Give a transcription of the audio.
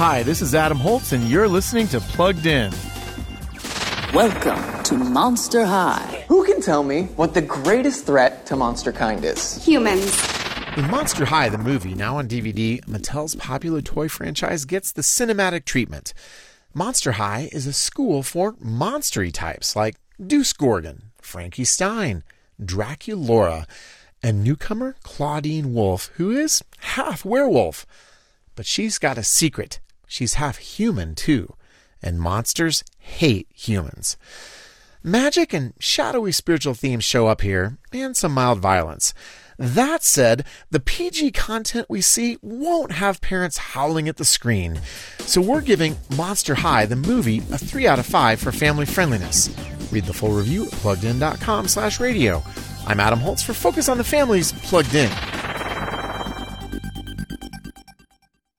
Hi, this is Adam Holz, and you're listening to Plugged In. Welcome to Monster High. Who can tell me what the greatest threat to monster kind is? Humans. In Monster High, the movie, now on DVD, Mattel's popular toy franchise gets the cinematic treatment. Monster High is a school for monstery types like Deuce Gorgon, Frankie Stein, Draculaura, and newcomer Clawdeen Wolf, who is half werewolf. But she's got a secret. She's half human, too. And monsters hate humans. Magic and shadowy spiritual themes show up here, and some mild violence. That said, the PG content we see won't have parents howling at the screen. So we're giving Monster High, the movie, a 3 out of 5 for family friendliness. Read the full review at pluggedin.com slash radio. I'm Adam Holz for Focus on the Family's Plugged In.